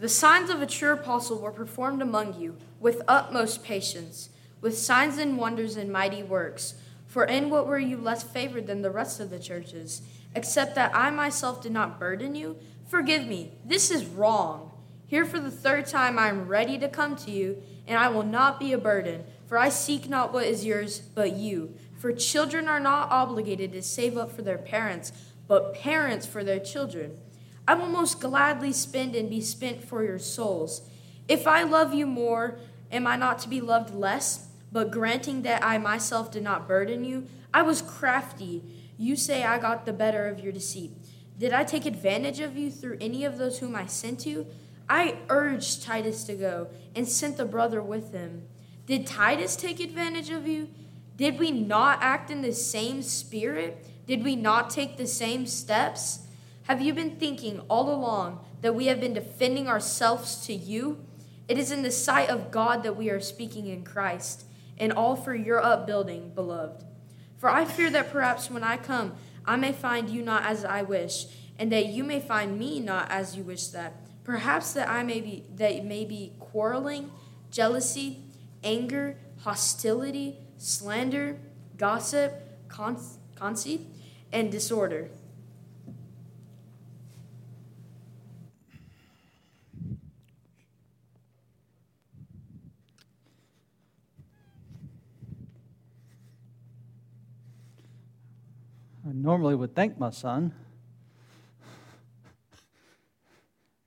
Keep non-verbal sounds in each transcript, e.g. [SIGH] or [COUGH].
The signs of a true apostle were performed among you with utmost patience, with signs and wonders and mighty works. For in what were you less favored than the rest of the churches? Except that I myself did not burden you? Forgive me, this is wrong. Here for the third time I am ready to come to you, and I will not be a burden, for I seek not what is yours, but you. For children are not obligated to save up for their parents, but parents for their children. I will most gladly spend and be spent for your souls. If I love you more, am I not to be loved less? But granting that I myself did not burden you, I was crafty. You say I got the better of your deceit. Did I take advantage of you through any of those whom I sent you? I urged Titus to go and sent the brother with him. Did Titus take advantage of you? Did we not act in the same spirit? Did we not take the same steps? Have you been thinking all along that we have been defending ourselves to you? It is in the sight of God that we are speaking in Christ, and all for your upbuilding, beloved. For I fear that perhaps when I come, I may find you not as I wish, and that you may find me not as you wish that. Perhaps that I may be that may be quarreling, jealousy, anger, hostility, slander, gossip, conceit, and disorder I normally would thank my son.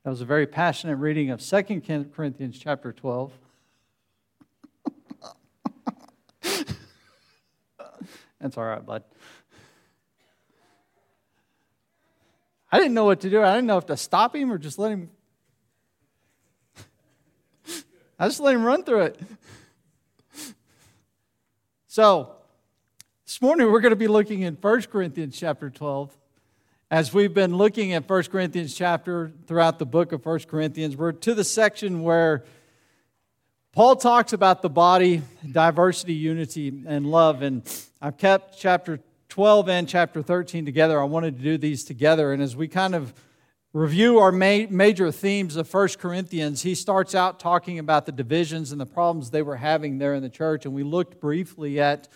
That was a very passionate reading of 2 Corinthians chapter 12. That's all right, bud. I didn't know what to do. I didn't know if to stop him or just let him. I just let him run through it. So, this morning we're going to be looking in 1 Corinthians chapter 12. As we've been looking at 1 Corinthians chapter throughout the book of 1 Corinthians, we're to the section where Paul talks about the body, diversity, unity, and love. And I've kept chapter 12 and chapter 13 together. I wanted to do these together. And as we kind of review our major themes of 1 Corinthians, he starts out talking about the divisions and the problems they were having there in the church. And we looked briefly at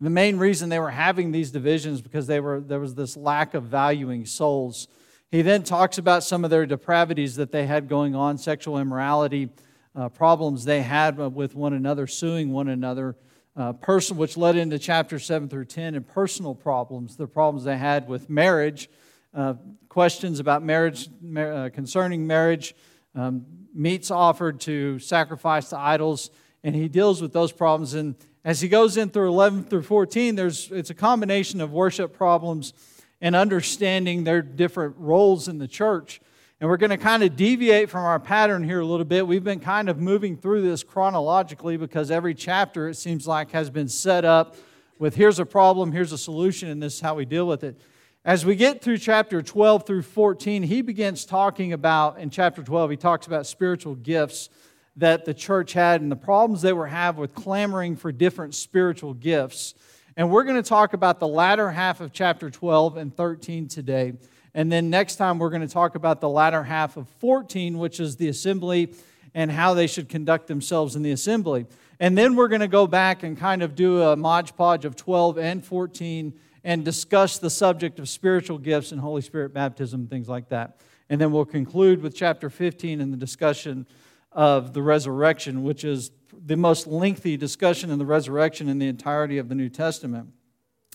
the main reason they were having these divisions because they were, there was this lack of valuing souls. He then talks about some of their depravities that they had going on, sexual immorality, uh, problems they had with one another, suing one another, uh, person, which led into chapter 7 through 10, and personal problems, the problems they had with marriage, uh, questions about marriage, uh, concerning marriage, um, meats offered to sacrifice to idols, and he deals with those problems. And as he goes in through 11 through 14, there's, it's a combination of worship problems and understanding their different roles in the church. And we're going to kind of deviate from our pattern here a little bit. We've been kind of moving through this chronologically because every chapter, it seems like, has been set up with here's a problem, here's a solution, and this is how we deal with it. As we get through chapter 12 through 14, he begins talking about, in chapter 12, he talks about spiritual gifts that the church had and the problems they were having with clamoring for different spiritual gifts. And we're going to talk about the latter half of chapter 12 and 13 today. And then next time, we're going to talk about the latter half of 14, which is the assembly and how they should conduct themselves in the assembly. And then we're going to go back and kind of do a modge podge of 12 and 14 and discuss the subject of spiritual gifts and Holy Spirit baptism, things like that. And then we'll conclude with chapter 15 and the discussion of the resurrection, which is the most lengthy discussion in the resurrection in the entirety of the New Testament.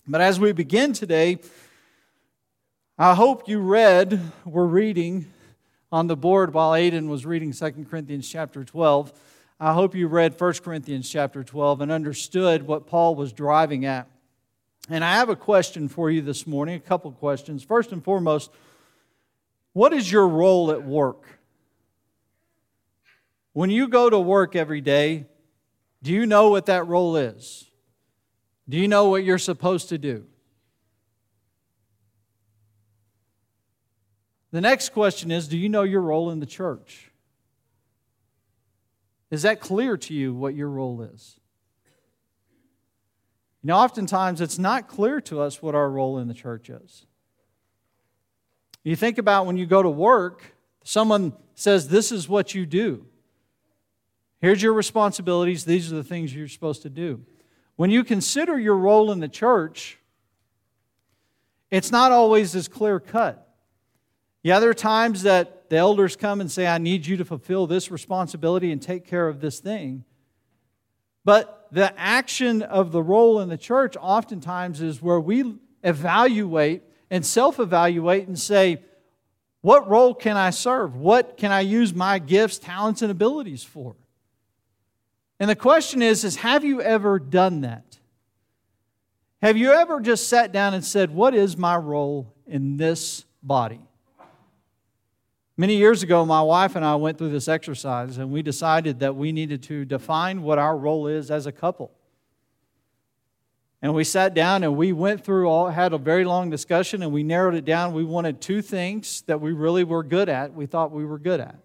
But as we begin today, I hope you read, we're reading on the board while Aiden was reading 2 Corinthians chapter 12. I hope you read 1 Corinthians chapter 12 and understood what Paul was driving at. And I have a question for you this morning, a couple questions. First and foremost, what is your role at work? When you go to work every day, do you know what that role is? Do you know what you're supposed to do? The next question is Do you know your role in the church? Is that clear to you what your role is? You know, oftentimes it's not clear to us what our role in the church is. You think about when you go to work, someone says, This is what you do. Here's your responsibilities. These are the things you're supposed to do. When you consider your role in the church, it's not always as clear cut. Yeah, there are times that the elders come and say, I need you to fulfill this responsibility and take care of this thing. But the action of the role in the church oftentimes is where we evaluate and self evaluate and say, What role can I serve? What can I use my gifts, talents, and abilities for? And the question is, is have you ever done that? Have you ever just sat down and said, What is my role in this body? Many years ago, my wife and I went through this exercise, and we decided that we needed to define what our role is as a couple. And we sat down and we went through all, had a very long discussion, and we narrowed it down. We wanted two things that we really were good at, we thought we were good at.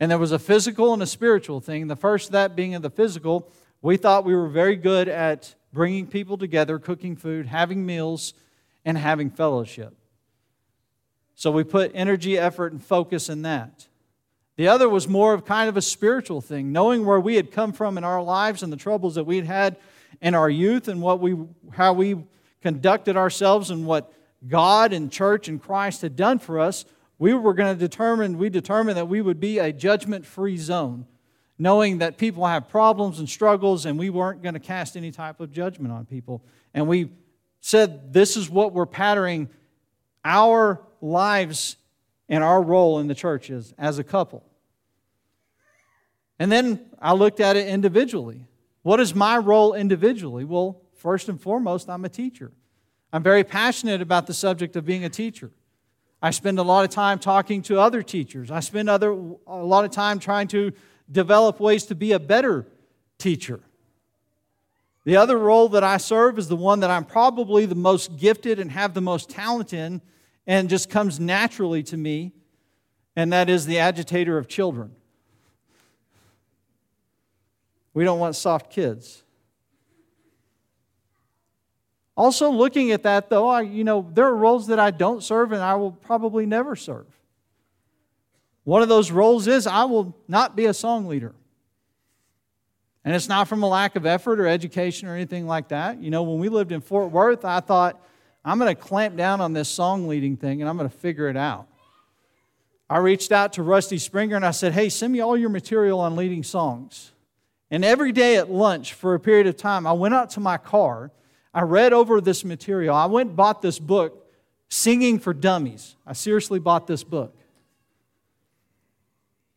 And there was a physical and a spiritual thing. The first, that being in the physical, we thought we were very good at bringing people together, cooking food, having meals, and having fellowship. So we put energy, effort, and focus in that. The other was more of kind of a spiritual thing, knowing where we had come from in our lives and the troubles that we'd had in our youth and what we, how we conducted ourselves and what God and church and Christ had done for us. We were going to determine, we determined that we would be a judgment free zone, knowing that people have problems and struggles and we weren't going to cast any type of judgment on people. And we said, this is what we're patterning our lives and our role in the church is as a couple. And then I looked at it individually. What is my role individually? Well, first and foremost, I'm a teacher. I'm very passionate about the subject of being a teacher. I spend a lot of time talking to other teachers. I spend other, a lot of time trying to develop ways to be a better teacher. The other role that I serve is the one that I'm probably the most gifted and have the most talent in, and just comes naturally to me, and that is the agitator of children. We don't want soft kids. Also, looking at that, though, I, you know, there are roles that I don't serve and I will probably never serve. One of those roles is I will not be a song leader. And it's not from a lack of effort or education or anything like that. You know, when we lived in Fort Worth, I thought, I'm going to clamp down on this song leading thing and I'm going to figure it out. I reached out to Rusty Springer and I said, Hey, send me all your material on leading songs. And every day at lunch for a period of time, I went out to my car. I read over this material. I went bought this book, Singing for Dummies. I seriously bought this book.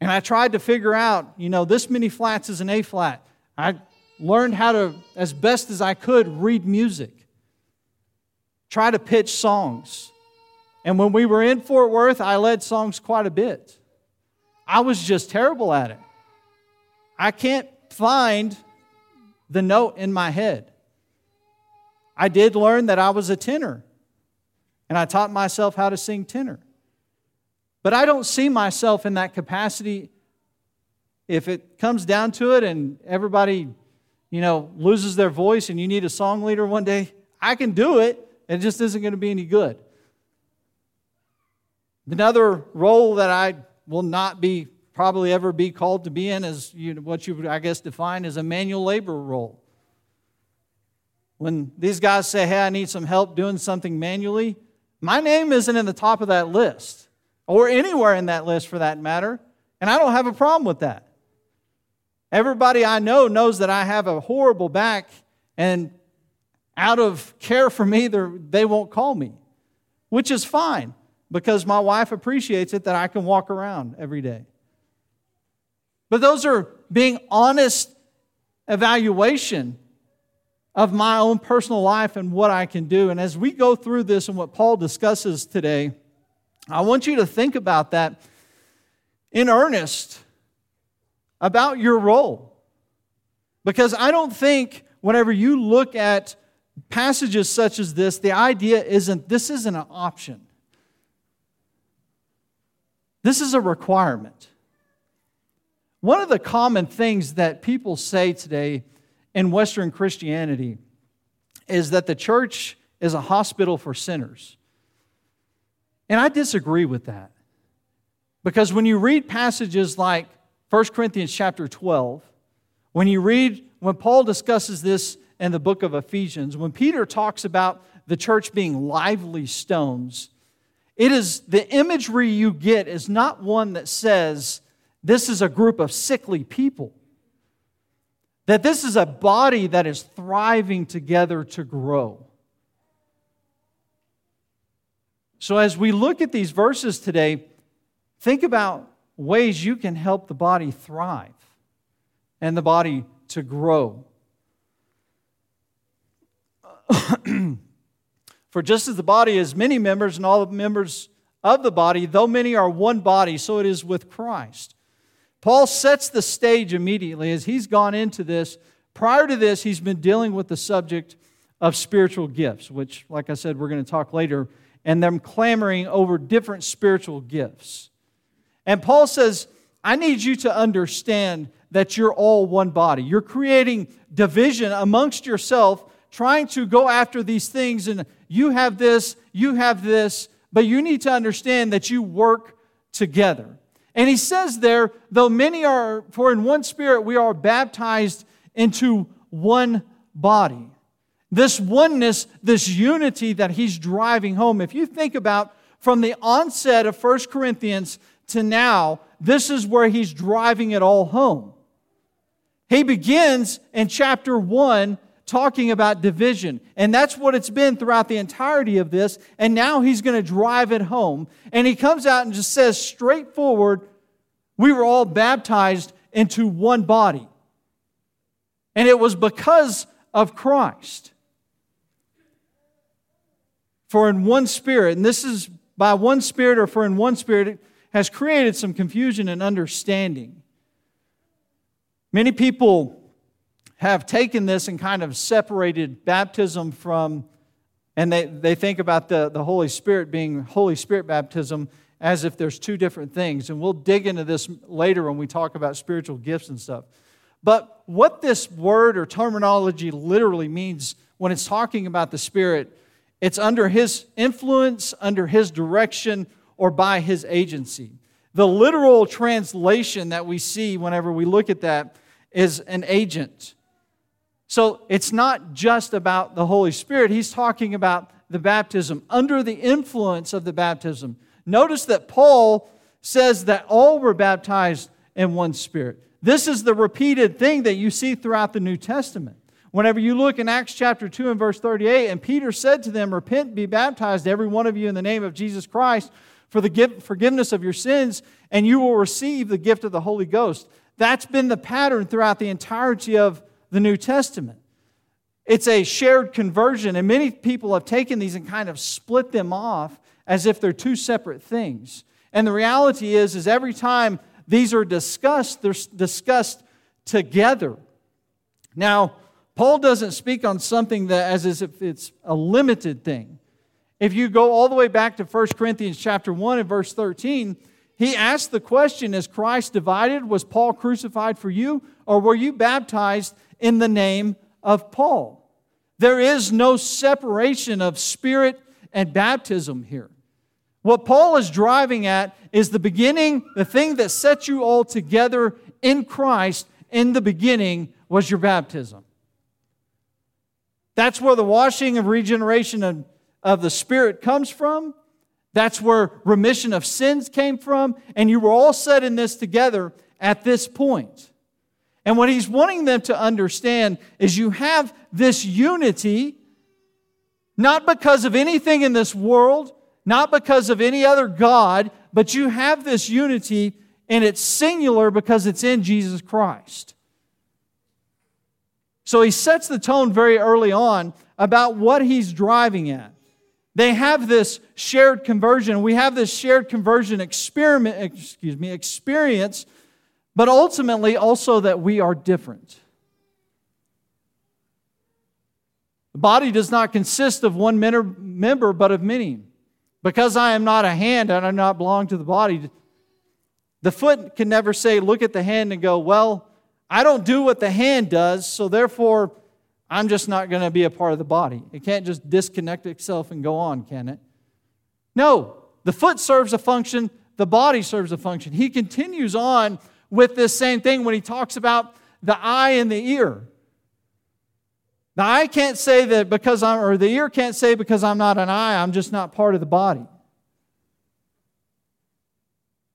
And I tried to figure out, you know, this many flats is an A flat. I learned how to, as best as I could, read music try to pitch songs. And when we were in Fort Worth, I led songs quite a bit. I was just terrible at it. I can't find the note in my head. I did learn that I was a tenor, and I taught myself how to sing tenor. But I don't see myself in that capacity if it comes down to it and everybody, you know, loses their voice and you need a song leader one day. I can do it, it just isn't going to be any good. Another role that I will not be probably ever be called to be in is you know, what you I guess, define as a manual labor role. When these guys say, hey, I need some help doing something manually, my name isn't in the top of that list or anywhere in that list for that matter, and I don't have a problem with that. Everybody I know knows that I have a horrible back, and out of care for me, they won't call me, which is fine because my wife appreciates it that I can walk around every day. But those are being honest evaluation of my own personal life and what I can do. And as we go through this and what Paul discusses today, I want you to think about that in earnest about your role. Because I don't think whenever you look at passages such as this, the idea isn't this isn't an option. This is a requirement. One of the common things that people say today in Western Christianity is that the church is a hospital for sinners. And I disagree with that. Because when you read passages like 1 Corinthians chapter 12, when you read, when Paul discusses this in the book of Ephesians, when Peter talks about the church being lively stones, it is the imagery you get is not one that says this is a group of sickly people. That this is a body that is thriving together to grow. So, as we look at these verses today, think about ways you can help the body thrive and the body to grow. [CLEARS THROAT] For just as the body has many members, and all the members of the body, though many are one body, so it is with Christ. Paul sets the stage immediately as he's gone into this. Prior to this, he's been dealing with the subject of spiritual gifts, which, like I said, we're going to talk later, and them clamoring over different spiritual gifts. And Paul says, I need you to understand that you're all one body. You're creating division amongst yourself, trying to go after these things, and you have this, you have this, but you need to understand that you work together. And he says there, though many are, for in one spirit we are baptized into one body. This oneness, this unity that he's driving home. If you think about from the onset of 1 Corinthians to now, this is where he's driving it all home. He begins in chapter 1 talking about division. And that's what it's been throughout the entirety of this. And now he's going to drive it home. And he comes out and just says straightforward, we were all baptized into one body. And it was because of Christ. For in one spirit, and this is by one spirit or for in one spirit, it has created some confusion and understanding. Many people have taken this and kind of separated baptism from, and they, they think about the, the Holy Spirit being Holy Spirit baptism as if there's two different things. And we'll dig into this later when we talk about spiritual gifts and stuff. But what this word or terminology literally means when it's talking about the Spirit, it's under His influence, under His direction, or by His agency. The literal translation that we see whenever we look at that is an agent. So it's not just about the Holy Spirit, he's talking about the baptism, under the influence of the baptism. Notice that Paul says that all were baptized in one spirit. This is the repeated thing that you see throughout the New Testament. Whenever you look in Acts chapter 2 and verse 38, and Peter said to them, Repent, be baptized, every one of you, in the name of Jesus Christ, for the forgiveness of your sins, and you will receive the gift of the Holy Ghost. That's been the pattern throughout the entirety of the New Testament. It's a shared conversion, and many people have taken these and kind of split them off as if they're two separate things. And the reality is, is every time these are discussed, they're discussed together. Now, Paul doesn't speak on something that as if it's a limited thing. If you go all the way back to 1 Corinthians chapter 1 and verse 13, he asked the question, Is Christ divided? Was Paul crucified for you? Or were you baptized in the name of Paul? There is no separation of spirit and baptism here. What Paul is driving at is the beginning, the thing that set you all together in Christ in the beginning was your baptism. That's where the washing of regeneration of, of the Spirit comes from. That's where remission of sins came from. And you were all set in this together at this point. And what he's wanting them to understand is you have this unity, not because of anything in this world, not because of any other God, but you have this unity and it's singular because it's in Jesus Christ. So he sets the tone very early on about what he's driving at. They have this shared conversion. We have this shared conversion experiment, excuse me, experience but ultimately also that we are different. The body does not consist of one member, but of many. Because I am not a hand and I do not belong to the body, the foot can never say, Look at the hand and go, Well, I don't do what the hand does, so therefore I'm just not going to be a part of the body. It can't just disconnect itself and go on, can it? No, the foot serves a function, the body serves a function. He continues on with this same thing when he talks about the eye and the ear. The eye can't say that because I'm, or the ear can't say because I'm not an eye, I'm just not part of the body.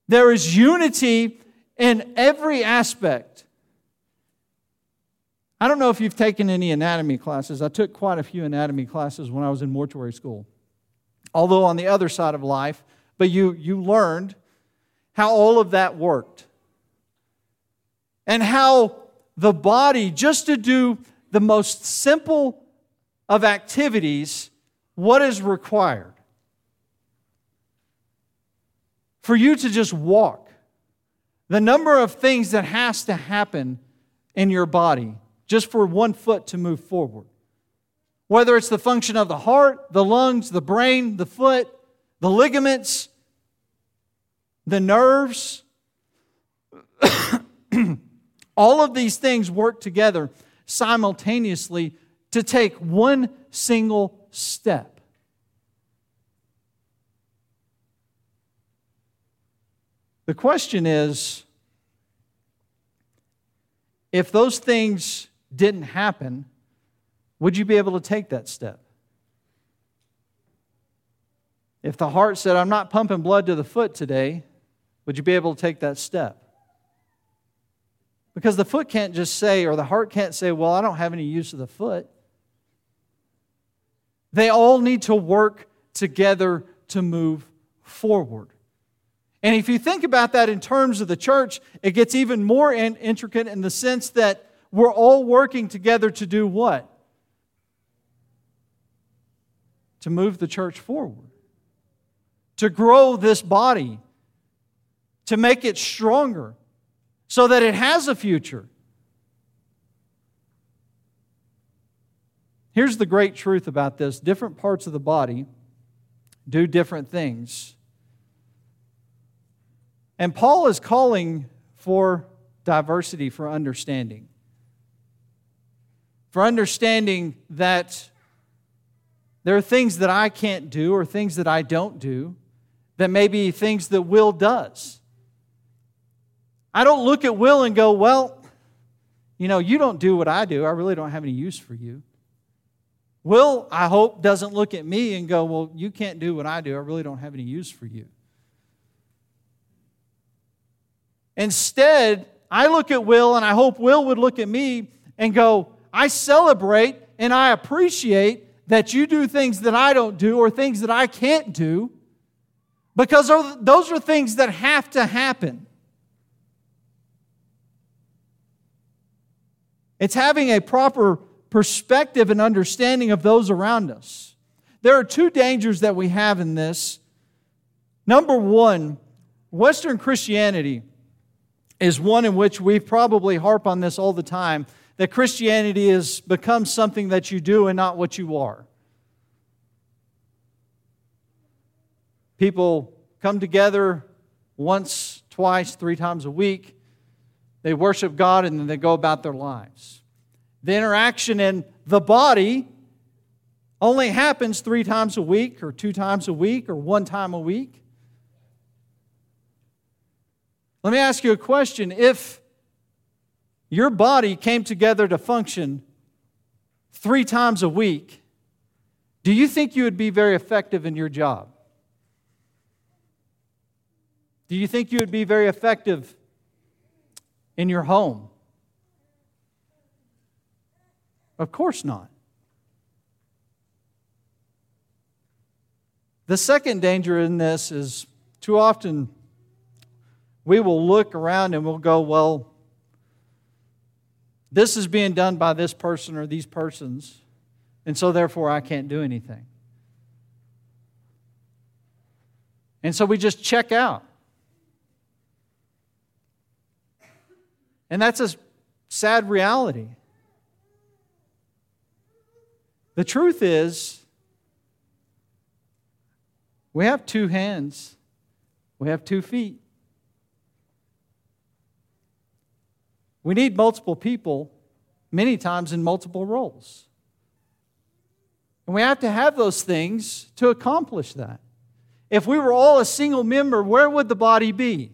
There is unity in every aspect. I don't know if you've taken any anatomy classes. I took quite a few anatomy classes when I was in mortuary school. Although on the other side of life, but you, you learned how all of that worked. And how the body, just to do the most simple of activities, what is required? for you to just walk. The number of things that has to happen in your body just for one foot to move forward. Whether it's the function of the heart, the lungs, the brain, the foot, the ligaments, the nerves, [COUGHS] [COUGHS] all of these things work together simultaneously to take one single step. The question is if those things didn't happen, would you be able to take that step? If the heart said, I'm not pumping blood to the foot today, would you be able to take that step? Because the foot can't just say, or the heart can't say, Well, I don't have any use of the foot. They all need to work together to move forward. And if you think about that in terms of the church, it gets even more in- intricate in the sense that we're all working together to do what? To move the church forward, to grow this body, to make it stronger so that it has a future. Here's the great truth about this different parts of the body do different things and Paul is calling for diversity for understanding. For understanding that there are things that I can't do or things that I don't do that may be things that Will does. I don't look at Will and go, well, you know, you don't do what I do. I really don't have any use for you. Will, I hope, doesn't look at me and go, well, you can't do what I do. I really don't have any use for you. Instead, I look at Will and I hope Will would look at me and go, I celebrate and I appreciate that you do things that I don't do or things that I can't do because those are things that have to happen. It's having a proper perspective and understanding of those around us. There are two dangers that we have in this. Number one, Western Christianity is one in which we probably harp on this all the time that Christianity has become something that you do and not what you are. People come together once, twice, three times a week. They worship God and then they go about their lives. The interaction in the body only happens three times a week, or two times a week, or one time a week. Let me ask you a question. If your body came together to function three times a week, do you think you would be very effective in your job? Do you think you would be very effective in your home? Of course not. The second danger in this is too often we will look around and we'll go, well, this is being done by this person or these persons, and so therefore I can't do anything. And so we just check out. And that's a sad reality. The truth is, we have two hands, we have two feet. We need multiple people, many times in multiple roles. And we have to have those things to accomplish that. If we were all a single member, where would the body be?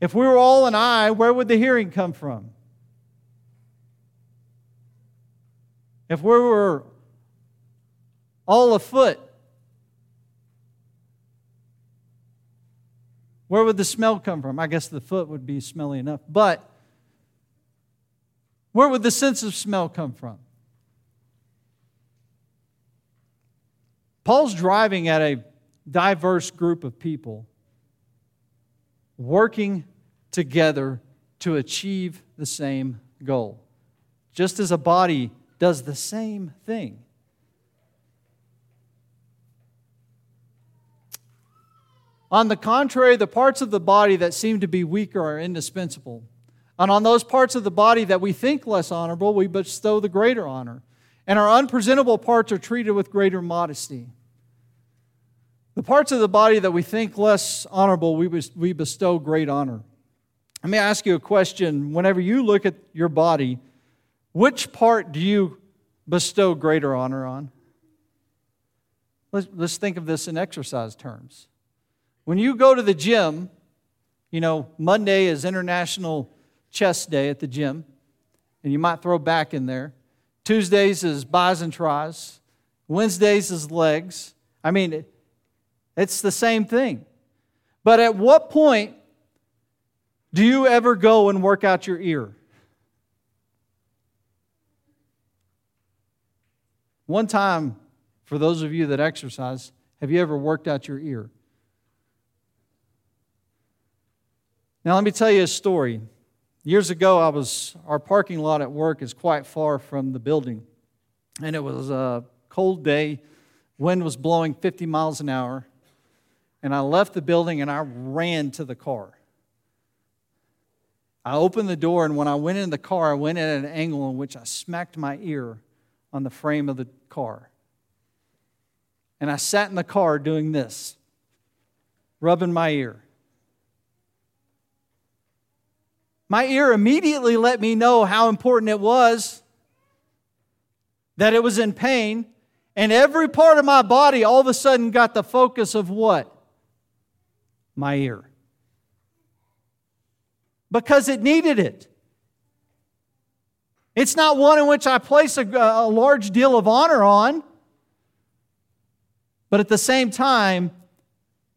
If we were all an eye, where would the hearing come from? If we were all a foot, where would the smell come from? I guess the foot would be smelly enough. But where would the sense of smell come from? Paul's driving at a diverse group of people working together to achieve the same goal. Just as a body does the same thing. On the contrary, the parts of the body that seem to be weaker are indispensable. And on those parts of the body that we think less honorable, we bestow the greater honor. And our unpresentable parts are treated with greater modesty. The parts of the body that we think less honorable, we bestow great honor. Let me ask you a question. Whenever you look at your body, which part do you bestow greater honor on? Let's, think of this in exercise terms. When you go to the gym, you know, Monday is International Chest Day at the gym, and you might throw back in there. Tuesdays is bis and tris. Wednesdays is legs. I mean, it's the same thing. But at what point do you ever go and work out your ear? One time, for those of you that exercise, have you ever worked out your ear? Now, let me tell you a story. Years ago, I was, our parking lot at work is quite far from the building. And it was a cold day, wind was blowing 50 miles an hour. And I left the building and I ran to the car. I opened the door, and when I went in the car, I went in at an angle in which I smacked my ear on the frame of the car. And I sat in the car doing this, rubbing my ear. My ear immediately let me know how important it was, that it was in pain, and every part of my body all of a sudden got the focus of what? My ear because it needed it. It's not one in which I place a, a large deal of honor on, but at the same time,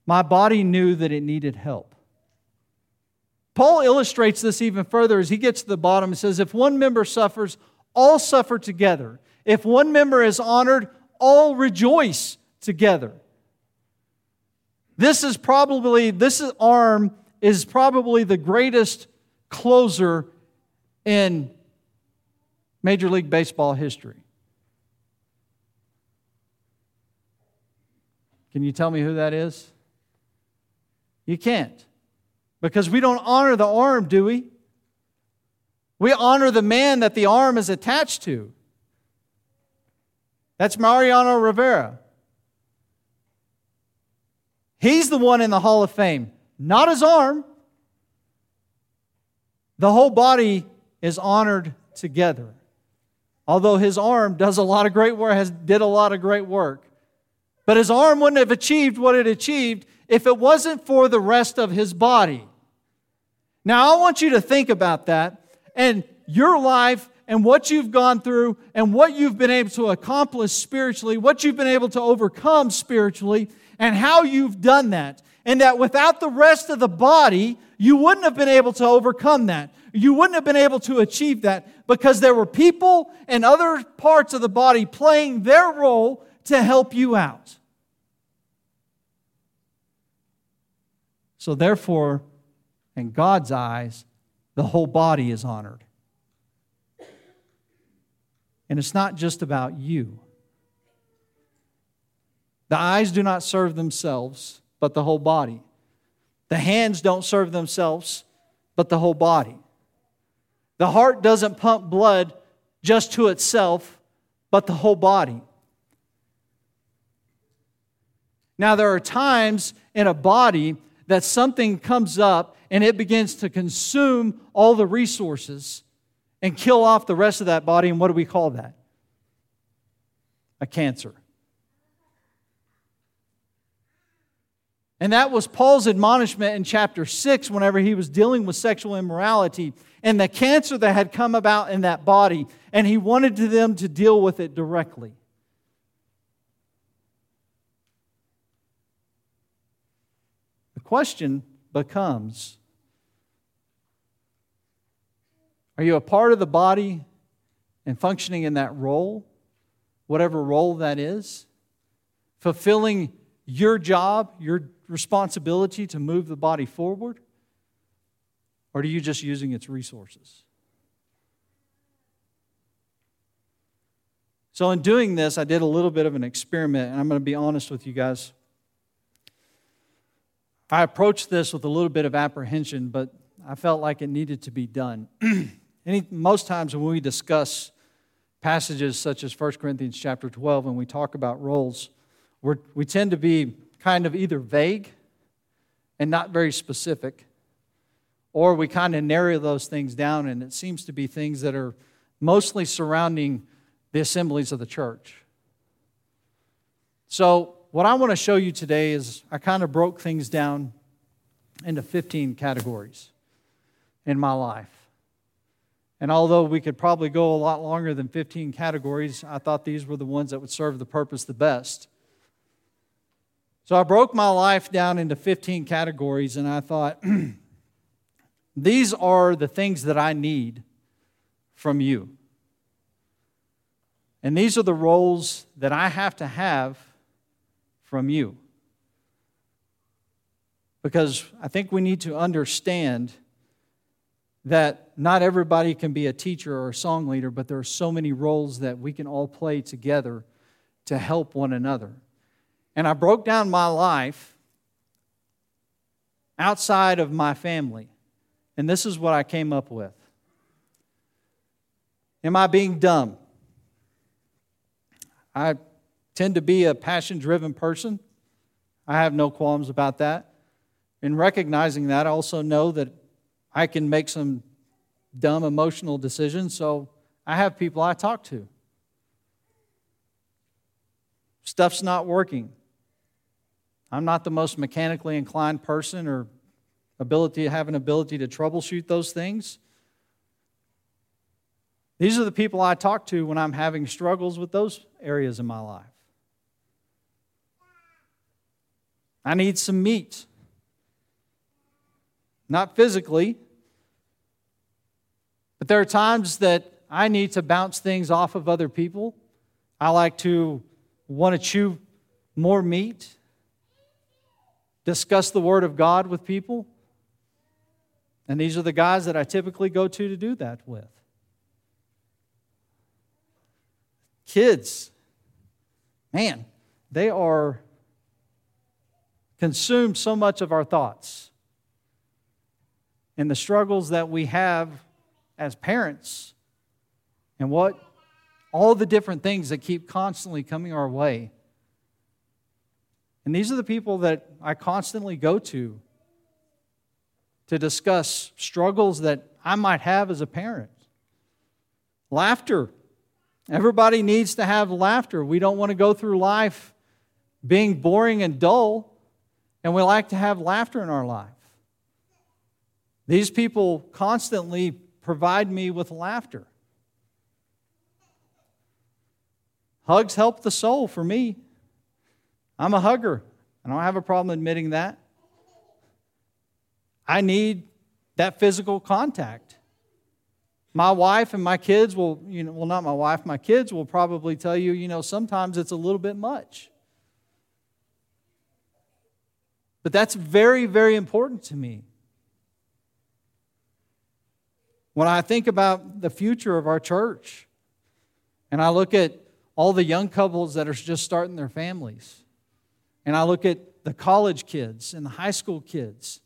my body knew that it needed help. Paul illustrates this even further as he gets to the bottom and says, If one member suffers, all suffer together. If one member is honored, all rejoice together. This is probably, this arm is probably the greatest closer in Major League Baseball history. Can you tell me who that is? You can't. Because we don't honor the arm, do we? We honor the man that the arm is attached to. That's Mariano Rivera. He's the one in the Hall of Fame not his arm. The whole body is honored together. Although his arm does a lot of great work, has did a lot of great work. But his arm wouldn't have achieved what it achieved if it wasn't for the rest of his body. Now I want you to think about that and your life and what you've gone through and what you've been able to accomplish spiritually, what you've been able to overcome spiritually, and how you've done that and that without the rest of the body, you wouldn't have been able to overcome that. You wouldn't have been able to achieve that because there were people and other parts of the body playing their role to help you out. So, therefore, in God's eyes, the whole body is honored. And it's not just about you. The eyes do not serve themselves but the whole body. The hands don't serve themselves, but the whole body. The heart doesn't pump blood just to itself, but the whole body. Now, there are times in a body that something comes up and it begins to consume all the resources and kill off the rest of that body. And what do we call that? A cancer. And that was Paul's admonishment in chapter 6 whenever he was dealing with sexual immorality and the cancer that had come about in that body. And he wanted them to deal with it directly. The question becomes Are you a part of the body and functioning in that role, whatever role that is? Fulfilling your job, your responsibility to move the body forward? Or are you just using its resources? So, in doing this, I did a little bit of an experiment, and I'm going to be honest with you guys. I approached this with a little bit of apprehension, but I felt like it needed to be done. [CLEARS THROAT] Any, most times when we discuss passages such as 1 Corinthians chapter 12 and we talk about roles, we tend to be kind of either vague and not very specific, or we kind of narrow those things down and it seems to be things that are mostly surrounding the assemblies of the church. So, what I want to show you today is I kind of broke things down into 15 categories in my life. And although we could probably go a lot longer than 15 categories, I thought these were the ones that would serve the purpose the best. So I broke my life down into 15 categories, and I thought, [CLEARS THROAT] these are the things that I need from you. And these are the roles that I have to have from you. Because I think we need to understand that not everybody can be a teacher or a song leader, but there are so many roles that we can all play together to help one another. And I broke down my life outside of my family. And this is what I came up with. Am I being dumb? I tend to be a passion driven person. I have no qualms about that. In recognizing that, I also know that I can make some dumb emotional decisions, so I have people I talk to. Stuff's not working. I'm not the most mechanically inclined person or ability have an ability to troubleshoot those things. These are the people I talk to when I'm having struggles with those areas in my life. I need some meat. Not physically, but there are times that I need to bounce things off of other people. I like to want to chew more meat discuss the Word of God with people. And these are the guys that I typically go to to do that with. Kids, man, they are consumed so much of our thoughts. And the struggles that we have as parents, and what all the different things that keep constantly coming our way. And these are the people that I constantly go to to discuss struggles that I might have as a parent. Laughter. Everybody needs to have laughter. We don't want to go through life being boring and dull, and we like to have laughter in our life. These people constantly provide me with laughter. Hugs help the soul for me. I'm a hugger. I don't have a problem admitting that. I need that physical contact. My wife and my kids will, you know, well, not my wife, my kids will probably tell you, you know, sometimes it's a little bit much. But that's very, very important to me. When I think about the future of our church and I look at all the young couples that are just starting their families, and I look at the college kids and the high school kids.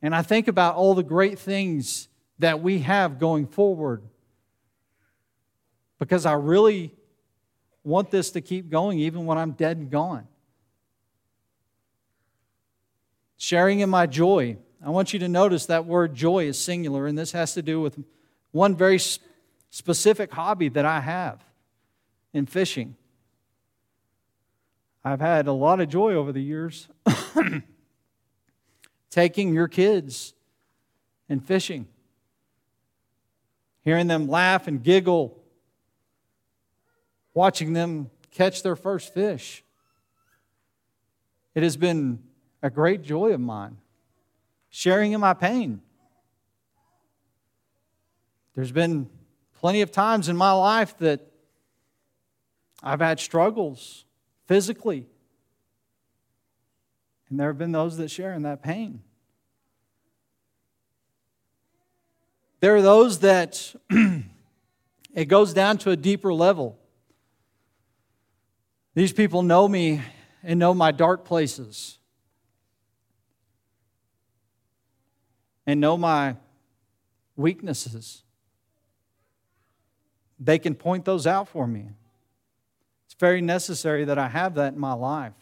And I think about all the great things that we have going forward. Because I really want this to keep going even when I'm dead and gone. Sharing in my joy. I want you to notice that word joy is singular, and this has to do with one very specific hobby that I have in fishing. I've had a lot of joy over the years [COUGHS] taking your kids and fishing, hearing them laugh and giggle, watching them catch their first fish. It has been a great joy of mine, sharing in my pain. There's been plenty of times in my life that I've had struggles physically. And there have been those that share in that pain. There are those that [CLEARS THROAT] it goes down to a deeper level. These people know me and know my dark places and know my weaknesses. They can point those out for me. Very necessary that I have that in my life.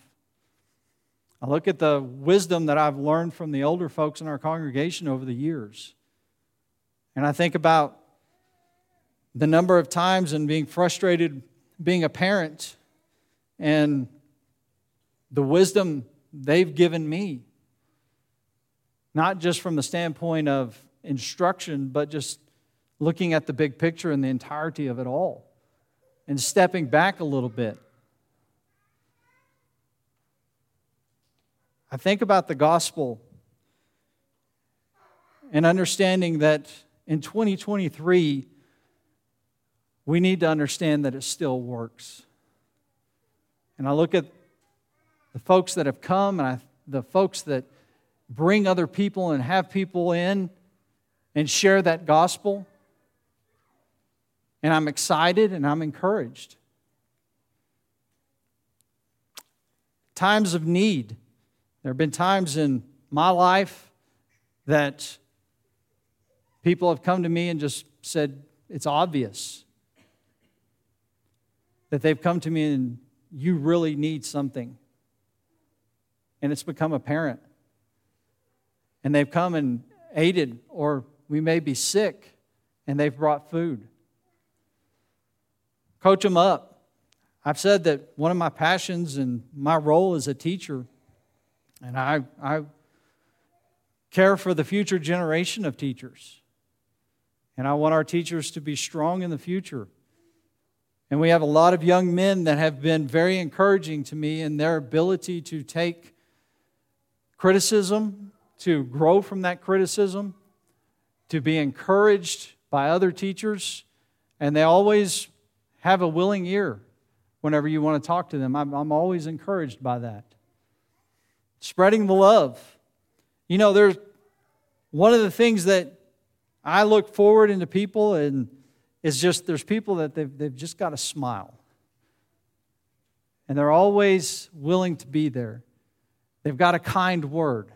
I look at the wisdom that I've learned from the older folks in our congregation over the years. And I think about the number of times and being frustrated being a parent and the wisdom they've given me, not just from the standpoint of instruction, but just looking at the big picture and the entirety of it all and stepping back a little bit. I think about the gospel and understanding that in 2023, we need to understand that it still works. And I look at the folks that have come and I, the folks that bring other people and have people in and share that gospel. And I'm excited and I'm encouraged. Times of need. There have been times in my life that people have come to me and just said, It's obvious. That they've come to me and you really need something. And it's become apparent. And they've come and aided, or we may be sick and they've brought food. Coach them up. I've said that one of my passions and my role as a teacher, and I, I care for the future generation of teachers. And I want our teachers to be strong in the future. And we have a lot of young men that have been very encouraging to me in their ability to take criticism, to grow from that criticism, to be encouraged by other teachers. And they always have a willing ear whenever you want to talk to them. I'm, I'm always encouraged by that. Spreading the love. You know, there's one of the things that I look forward into people and it's just there's people that they've, they've just got a smile. And they're always willing to be there. They've got a kind word.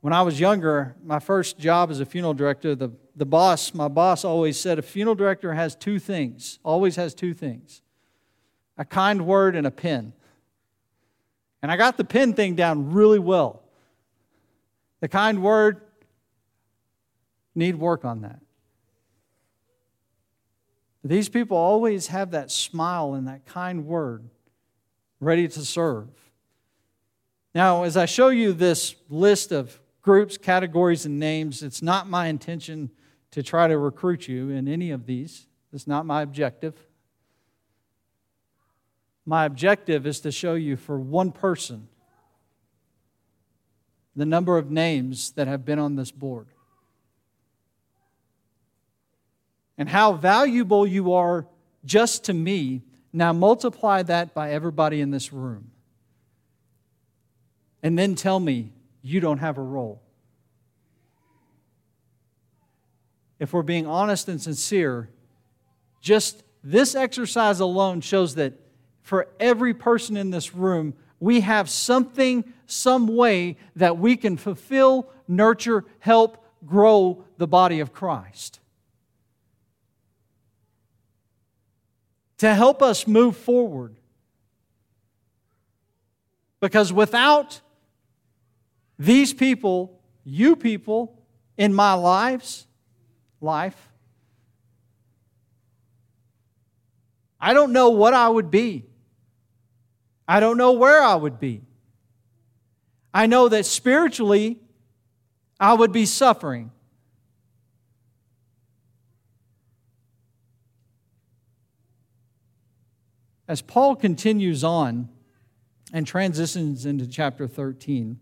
When I was younger, my first job as a funeral director, the, the boss, my boss always said a funeral director has two things, always has two things a kind word and a pen. And I got the pen thing down really well. The kind word, need work on that. These people always have that smile and that kind word ready to serve. Now, as I show you this list of groups, categories, and names, it's not my intention to try to recruit you in any of these. It's not my objective. My objective is to show you for one person the number of names that have been on this board. And how valuable you are just to me. Now multiply that by everybody in this room. And then tell me you don't have a role. If we're being honest and sincere, just this exercise alone shows that for every person in this room, we have something, some way that we can fulfill, nurture, help, grow the body of Christ. To help us move forward. Because without these people, you people in my lives, life, I don't know what I would be. I don't know where I would be. I know that spiritually, I would be suffering. As Paul continues on and transitions into chapter 13,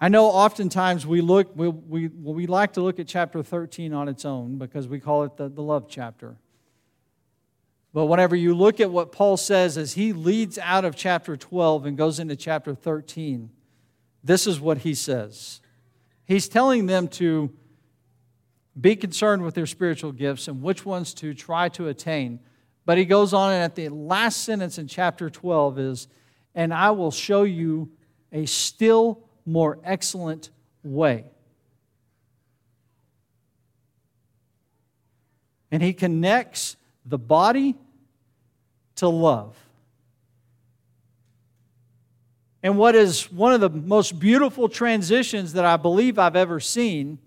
I know oftentimes we look, we, we, we like to look at chapter 13 on its own because we call it the, the love chapter. But whenever you look at what Paul says as he leads out of chapter 12 and goes into chapter 13, this is what he says. He's telling them to be concerned with their spiritual gifts and which ones to try to attain. But he goes on, and at the last sentence in chapter 12 is, And I will show you a still more excellent way. And he connects the body to love. And what is one of the most beautiful transitions that I believe I've ever seen,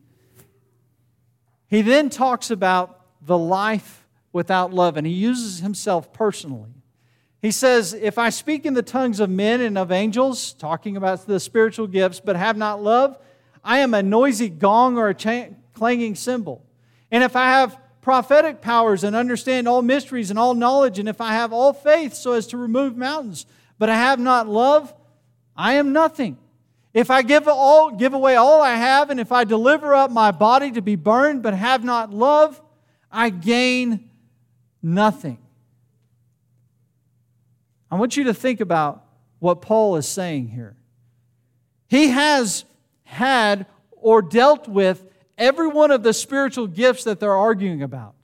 he then talks about the life without love. And he uses himself personally. He says, If I speak in the tongues of men and of angels, talking about the spiritual gifts, but have not love, I am a noisy gong or a clanging cymbal. And if I have prophetic powers and understand all mysteries and all knowledge, and if I have all faith so as to remove mountains, but I have not love, I am nothing. If I give, all, give away all I have, and if I deliver up my body to be burned, but have not love, I gain nothing. I want you to think about what Paul is saying here. He has had or dealt with every one of the spiritual gifts that they're arguing about.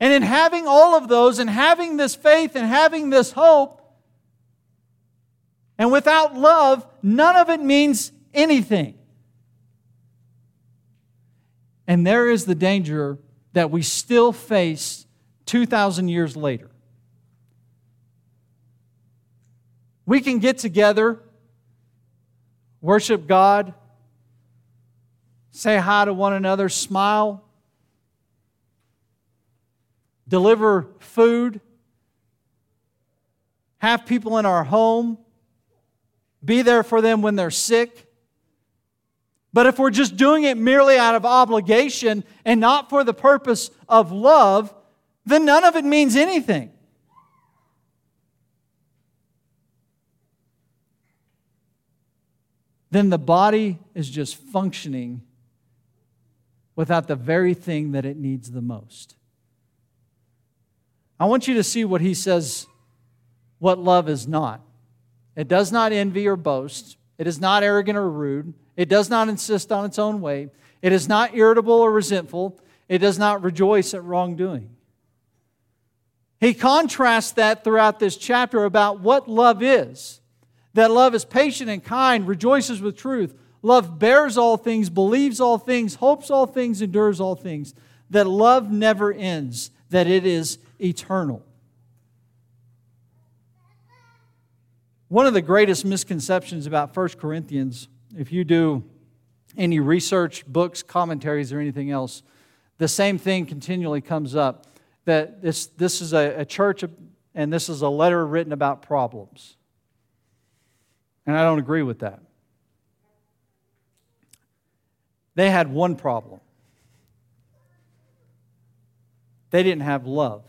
And in having all of those and having this faith and having this hope, and without love, none of it means anything. And there is the danger that we still face 2,000 years later. We can get together, worship God, say hi to one another, smile, deliver food, have people in our home, be there for them when they're sick. But if we're just doing it merely out of obligation and not for the purpose of love, then none of it means anything. Then the body is just functioning without the very thing that it needs the most. I want you to see what he says what love is not. It does not envy or boast, it is not arrogant or rude. It does not insist on its own way. It is not irritable or resentful. It does not rejoice at wrongdoing. He contrasts that throughout this chapter about what love is that love is patient and kind, rejoices with truth. Love bears all things, believes all things, hopes all things, endures all things. That love never ends, that it is eternal. One of the greatest misconceptions about 1 Corinthians if you do any research, books, commentaries, or anything else, the same thing continually comes up that this, this is a, a church and this is a letter written about problems. And I don't agree with that. They had one problem they didn't have love,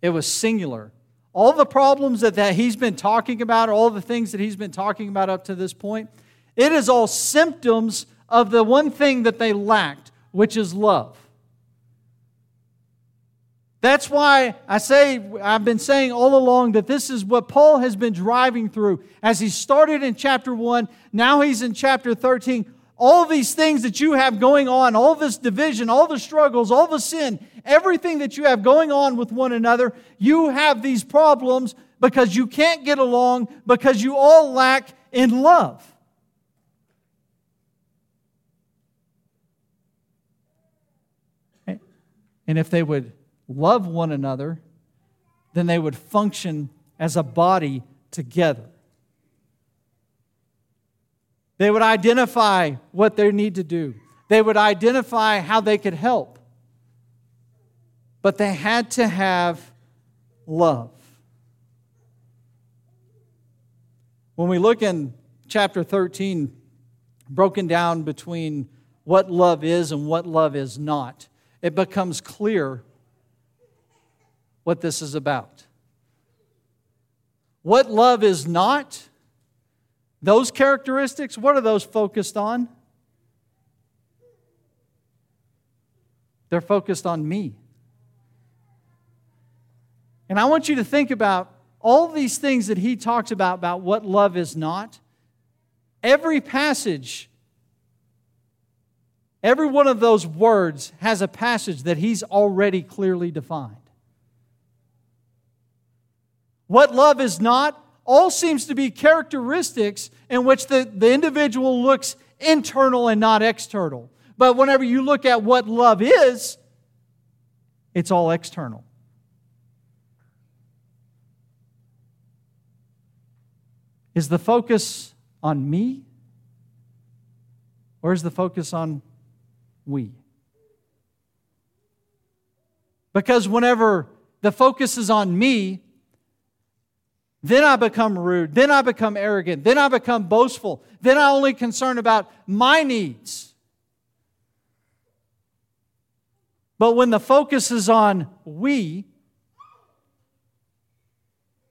it was singular. All the problems that, that he's been talking about, all the things that he's been talking about up to this point, it is all symptoms of the one thing that they lacked, which is love. That's why I say, I've been saying all along that this is what Paul has been driving through. As he started in chapter 1, now he's in chapter 13 all these things that you have going on, all this division, all the struggles, all the sin, everything that you have going on with one another, you have these problems because you can't get along because you all lack in love. And if they would love one another, then they would function as a body together. They would identify what they need to do. They would identify how they could help. but they had to have love. When we look in chapter 13, broken down between what love is and what love is not, it becomes clear what this is about. What love is not, those characteristics, what are those focused on? They're focused on me. And I want you to think about all these things that he talks about, about what love is not. Every passage, every one of those words has a passage that he's already clearly defined. What love is not, all seems to be characteristics in which the, the individual looks internal and not external. But whenever you look at what love is, it's all external. Is the focus on me? Or is the focus on we? Because whenever the focus is on me, then I become rude. Then I become arrogant. Then I become boastful. Then I only concern about my needs. But when the focus is on we,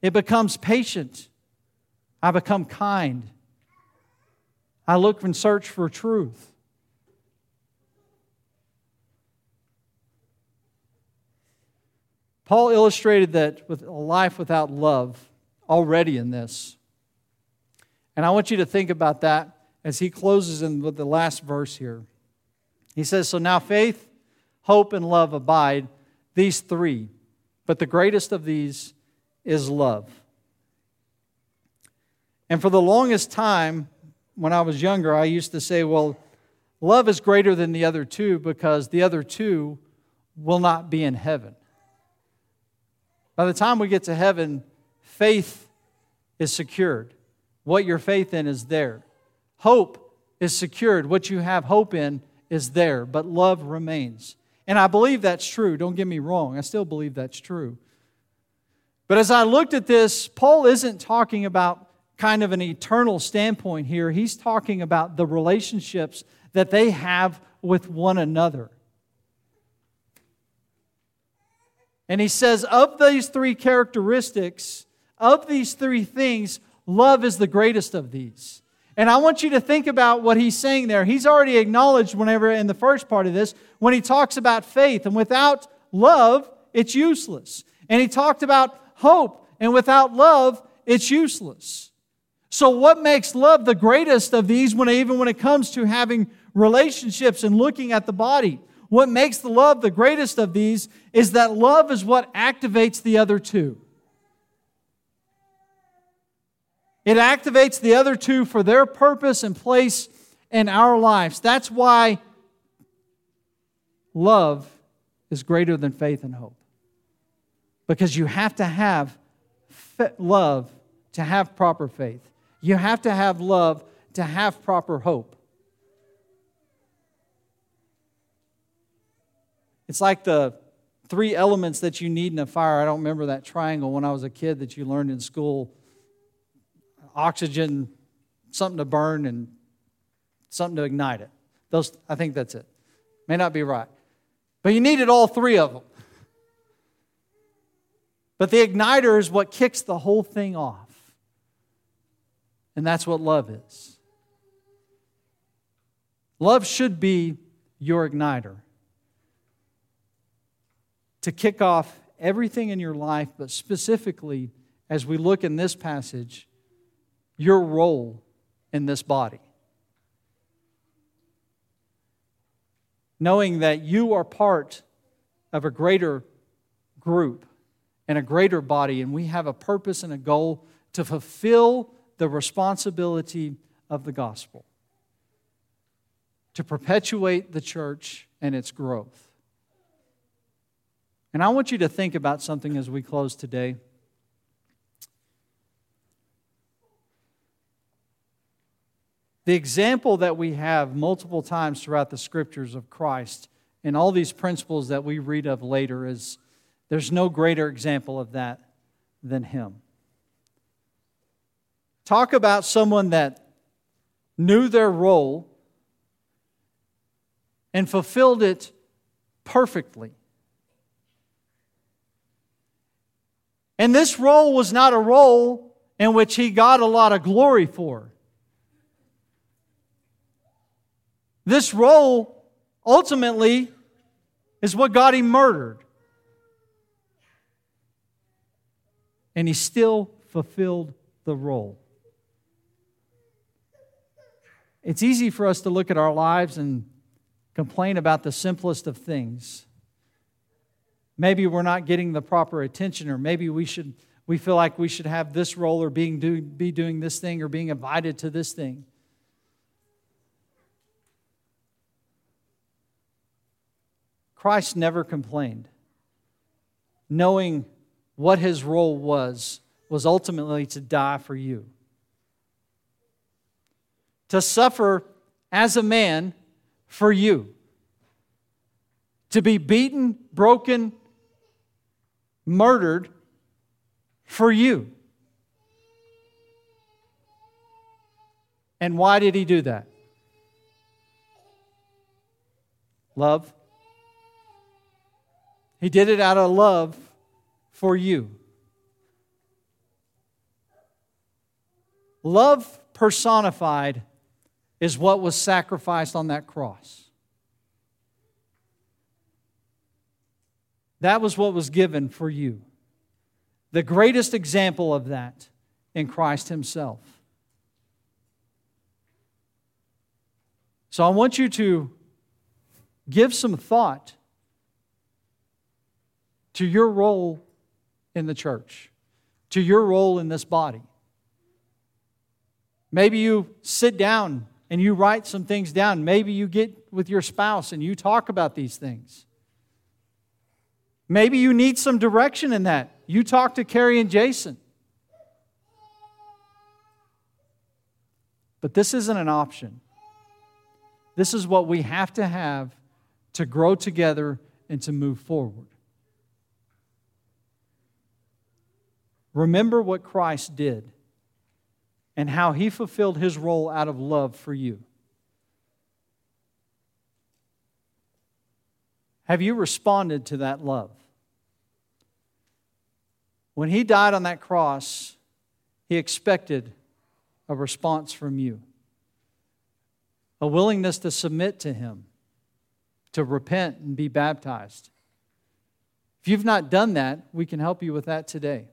it becomes patient. I become kind. I look and search for truth. Paul illustrated that with a life without love already in this. And I want you to think about that as he closes in with the last verse here. He says, So now faith, hope, and love abide, these three, but the greatest of these is love. And for the longest time, when I was younger, I used to say, well, love is greater than the other two because the other two will not be in heaven. By the time we get to heaven, faith is secured. What your faith in is there. Hope is secured. What you have hope in is there, but love remains. And I believe that's true. Don't get me wrong. I still believe that's true. But as I looked at this, Paul isn't talking about kind of an eternal standpoint here. He's talking about the relationships that they have with one another. And he says, of these three characteristics, of these three things, love is the greatest of these. And I want you to think about what he's saying there. He's already acknowledged, whenever in the first part of this, when he talks about faith, and without love, it's useless. And he talked about hope, and without love, it's useless. So, what makes love the greatest of these, when, even when it comes to having relationships and looking at the body? What makes the love the greatest of these is that love is what activates the other two. It activates the other two for their purpose and place in our lives. That's why love is greater than faith and hope. Because you have to have love to have proper faith. You have to have love to have proper hope. It's like the three elements that you need in a fire. I don't remember that triangle when I was a kid that you learned in school oxygen, something to burn, and something to ignite it. Those, I think that's it. May not be right. But you needed all three of them. But the igniter is what kicks the whole thing off. And that's what love is. Love should be your igniter to kick off everything in your life, but specifically, as we look in this passage, your role in this body. Knowing that you are part of a greater group and a greater body, and we have a purpose and a goal to fulfill the responsibility of the gospel to perpetuate the church and its growth. And I want you to think about something as we close today. The example that we have multiple times throughout the scriptures of Christ and all these principles that we read of later is there's no greater example of that than him. Talk about someone that knew their role and fulfilled it perfectly. And this role was not a role in which he got a lot of glory for. This role ultimately is what got him murdered. And he still fulfilled the role. It's easy for us to look at our lives and complain about the simplest of things. Maybe we're not getting the proper attention, or maybe we should we feel like we should have this role or being do, be doing this thing or being invited to this thing. Christ never complained. Knowing what his role was, was ultimately to die for you. To suffer as a man for you. To be beaten, broken, murdered for you. And why did he do that? Love. He did it out of love for you. Love personified is what was sacrificed on that cross. That was what was given for you. The greatest example of that in Christ Himself. So I want you to give some thought to your role in the church, to your role in this body. Maybe you sit down and you write some things down. Maybe you get with your spouse and you talk about these things. Maybe you need some direction in that. You talk to Carrie and Jason. But this isn't an option. This is what we have to have to grow together and to move forward. Remember what Christ did and how he fulfilled his role out of love for you. Have you responded to that love? When he died on that cross, he expected a response from you, a willingness to submit to him, to repent and be baptized. If you've not done that, we can help you with that today.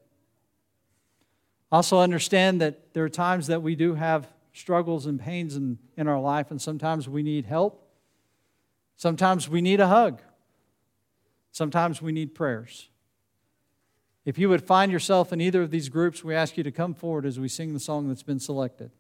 Also, understand that there are times that we do have struggles and pains in, in our life, and sometimes we need help. Sometimes we need a hug. Sometimes we need prayers. If you would find yourself in either of these groups, we ask you to come forward as we sing the song that's been selected.